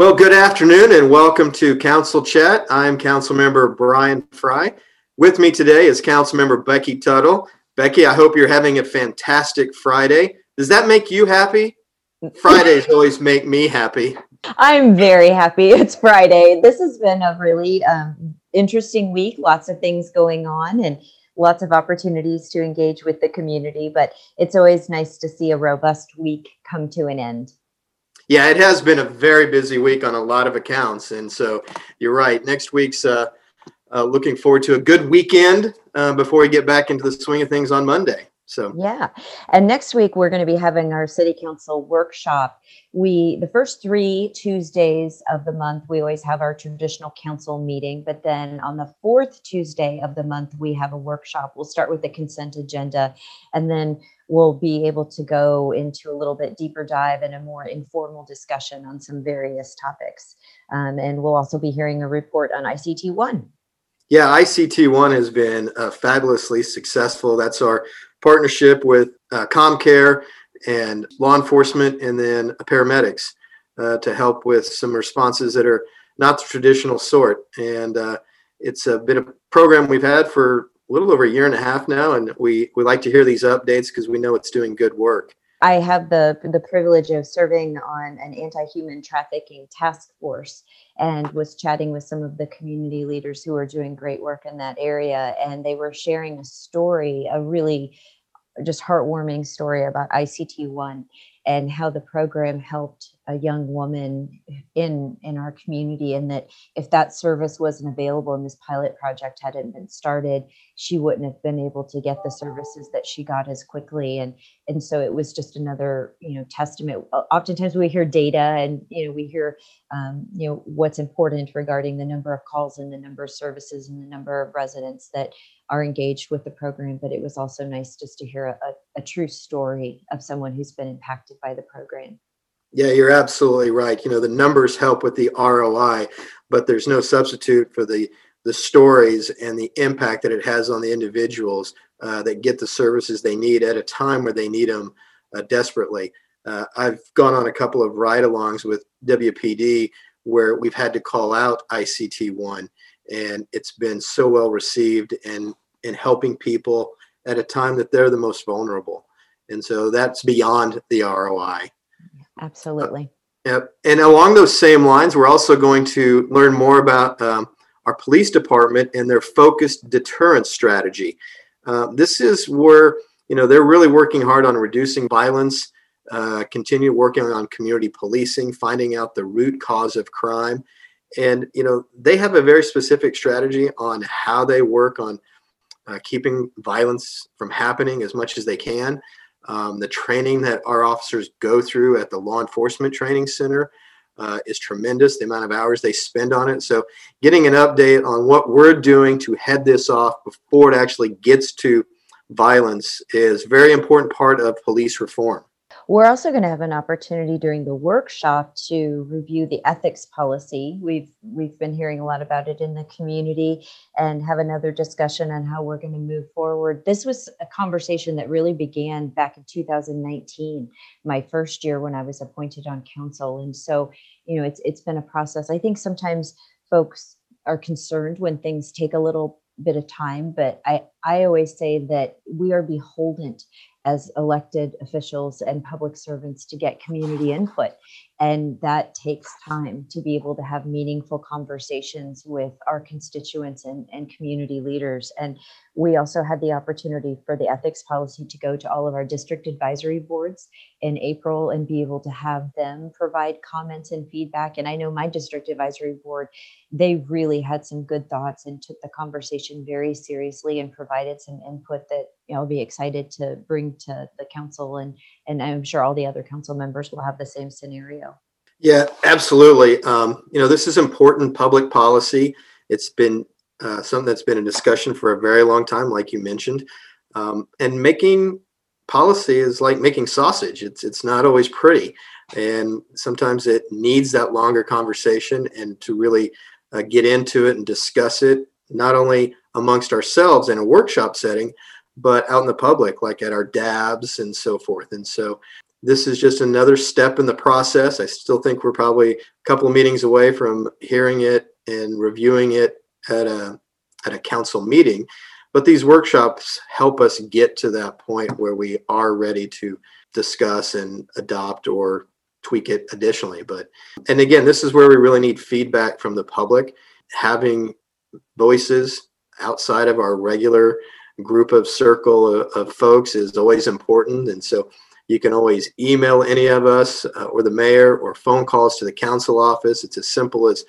Well, good afternoon and welcome to Council Chat. I'm Council Member Bryan Frye. With me today is Council Member Becky Tuttle. Becky, I hope you're having a fantastic Friday. Does that make you happy? Fridays always make me happy. I'm very happy. It's Friday. This has been a really um, interesting week. Lots of things going on and lots of opportunities to engage with the community. But it's always nice to see a robust week come to an end. Yeah, it has been a very busy week on a lot of accounts. And so you're right. Next week's uh, uh, looking forward to a good weekend uh, before we get back into the swing of things on Monday. So yeah, and next week we're going to be having our city council workshop. We the first three Tuesdays of the month we always have our traditional council meeting, but then on the fourth Tuesday of the month we have a workshop. We'll start with the consent agenda, and then we'll be able to go into a little bit deeper dive and a more informal discussion on some various topics. Um, and we'll also be hearing a report on ICT one. Yeah, ICT one has been uh, fabulously successful. That's our partnership with uh, ComCare and law enforcement and then paramedics uh, to help with some responses that are not the traditional sort. And uh, it's a bit of a program we've had for a little over a year and a half now, and we, we like to hear these updates because we know it's doing good work. I have the the privilege of serving on an anti-human trafficking task force and was chatting with some of the community leaders who are doing great work in that area. And they were sharing a story a really just heartwarming story about ICT1 and how the program helped a young woman in in our community and that if that service wasn't available and this pilot project hadn't been started she wouldn't have been able to get the services that she got as quickly. And and so it was just another you know testament. Oftentimes we hear data and you know we hear um, you know what's important regarding the number of calls and the number of services and the number of residents that are engaged with the program but it was also nice just to hear a, a true story of someone who's been impacted by the program yeah, you're absolutely right. You know, the numbers help with the ROI, but there's no substitute for the the stories and the impact that it has on the individuals uh, that get the services they need at a time where they need them uh, desperately. Uh, I've gone on a couple of ride-alongs with WPD where we've had to call out ICT one, and it's been so well received and in helping people at a time that they're the most vulnerable. And so that's beyond the ROI. Absolutely. Yep. And along those same lines, we're also going to learn more about um, our police department and their focused deterrence strategy. Uh, this is where you know they're really working hard on reducing violence, uh, continue working on community policing, finding out the root cause of crime, and you know they have a very specific strategy on how they work on uh, keeping violence from happening as much as they can. Um, the training that our officers go through at the law enforcement training center uh, is tremendous. The amount of hours they spend on it. So, getting an update on what we're doing to head this off before it actually gets to violence is very important part of police reform. We're also going to have an opportunity during the workshop to review the ethics policy. We've we've been hearing a lot about it in the community and have another discussion on how we're going to move forward. This was a conversation that really began back in 2019, my first year when I was appointed on council. And so, you know, it's it's been a process. I think sometimes folks are concerned when things take a little bit of time, but I I always say that we are beholden as elected officials and public servants to get community input. And that takes time to be able to have meaningful conversations with our constituents and, and community leaders. And we also had the opportunity for the ethics policy to go to all of our district advisory boards in April and be able to have them provide comments and feedback. And I know my district advisory board, they really had some good thoughts and took the conversation very seriously and provided some input that I'll be excited to bring to the council and and I'm sure all the other council members will have the same scenario. Yeah, absolutely. Um, you know, this is important public policy. It's been uh, something that's been in discussion for a very long time, like you mentioned. Um, and making policy is like making sausage. It's it's not always pretty, and sometimes it needs that longer conversation and to really uh, get into it and discuss it, not only amongst ourselves in a workshop setting, but out in the public, like at our DABs and so forth. And so this is just another step in the process. I still think we're probably a couple of meetings away from hearing it and reviewing it at a at a council meeting. But these workshops help us get to that point where we are ready to discuss and adopt or tweak it additionally. But and again, this is where we really need feedback from the public. Having voices outside of our regular group of circle of, of folks is always important. And so you can always email any of us uh, or the mayor or phone calls to the council office. It's as simple as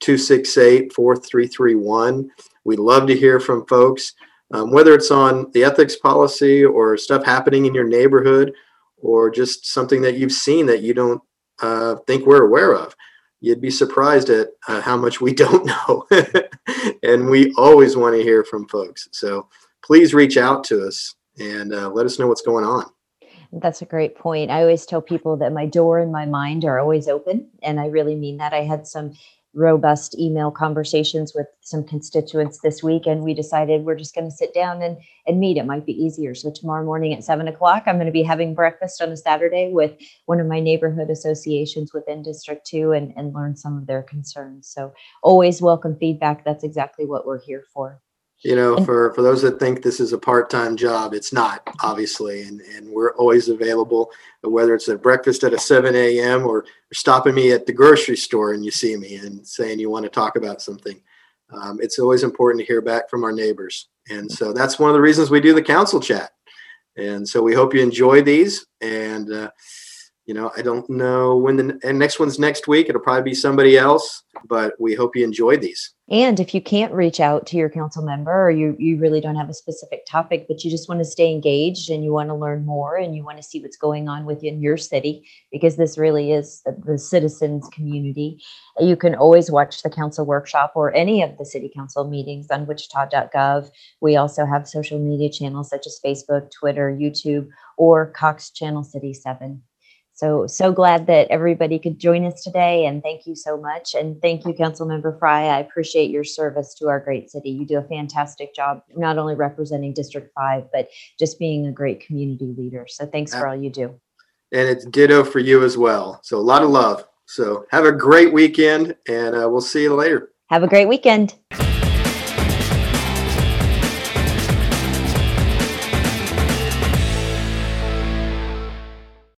268 4331. We love to hear from folks, um, whether it's on the ethics policy or stuff happening in your neighborhood or just something that you've seen that you don't uh, think we're aware of. You'd be surprised at uh, how much we don't know. and we always want to hear from folks. So please reach out to us and uh, let us know what's going on. That's a great point. I always tell people that my door and my mind are always open. And I really mean that. I had some robust email conversations with some constituents this week and we decided we're just going to sit down and, and meet it might be easier so tomorrow morning at seven o'clock i'm going to be having breakfast on a saturday with one of my neighborhood associations within district 2 and, and learn some of their concerns so always welcome feedback that's exactly what we're here for you know for for those that think this is a part-time job it's not obviously and and we're always available whether it's at breakfast at a 7 a.m or stopping me at the grocery store and you see me and saying you want to talk about something um, it's always important to hear back from our neighbors. And so that's one of the reasons we do the council chat. And so we hope you enjoy these and uh, you know, I don't know when the and next one's next week. It'll probably be somebody else, but we hope you enjoyed these. And if you can't reach out to your council member or you you really don't have a specific topic, but you just want to stay engaged and you want to learn more and you want to see what's going on within your city, because this really is the citizens community, you can always watch the council workshop or any of the city council meetings on wichita.gov. We also have social media channels such as Facebook, Twitter, YouTube, or Cox Channel City 7. So, so glad that everybody could join us today. And thank you so much. And thank you, Councilmember Frye. I appreciate your service to our great city. You do a fantastic job, not only representing District 5, but just being a great community leader. So, thanks for all you do. And it's ditto for you as well. So, a lot of love. So, have a great weekend, and uh, we'll see you later. Have a great weekend.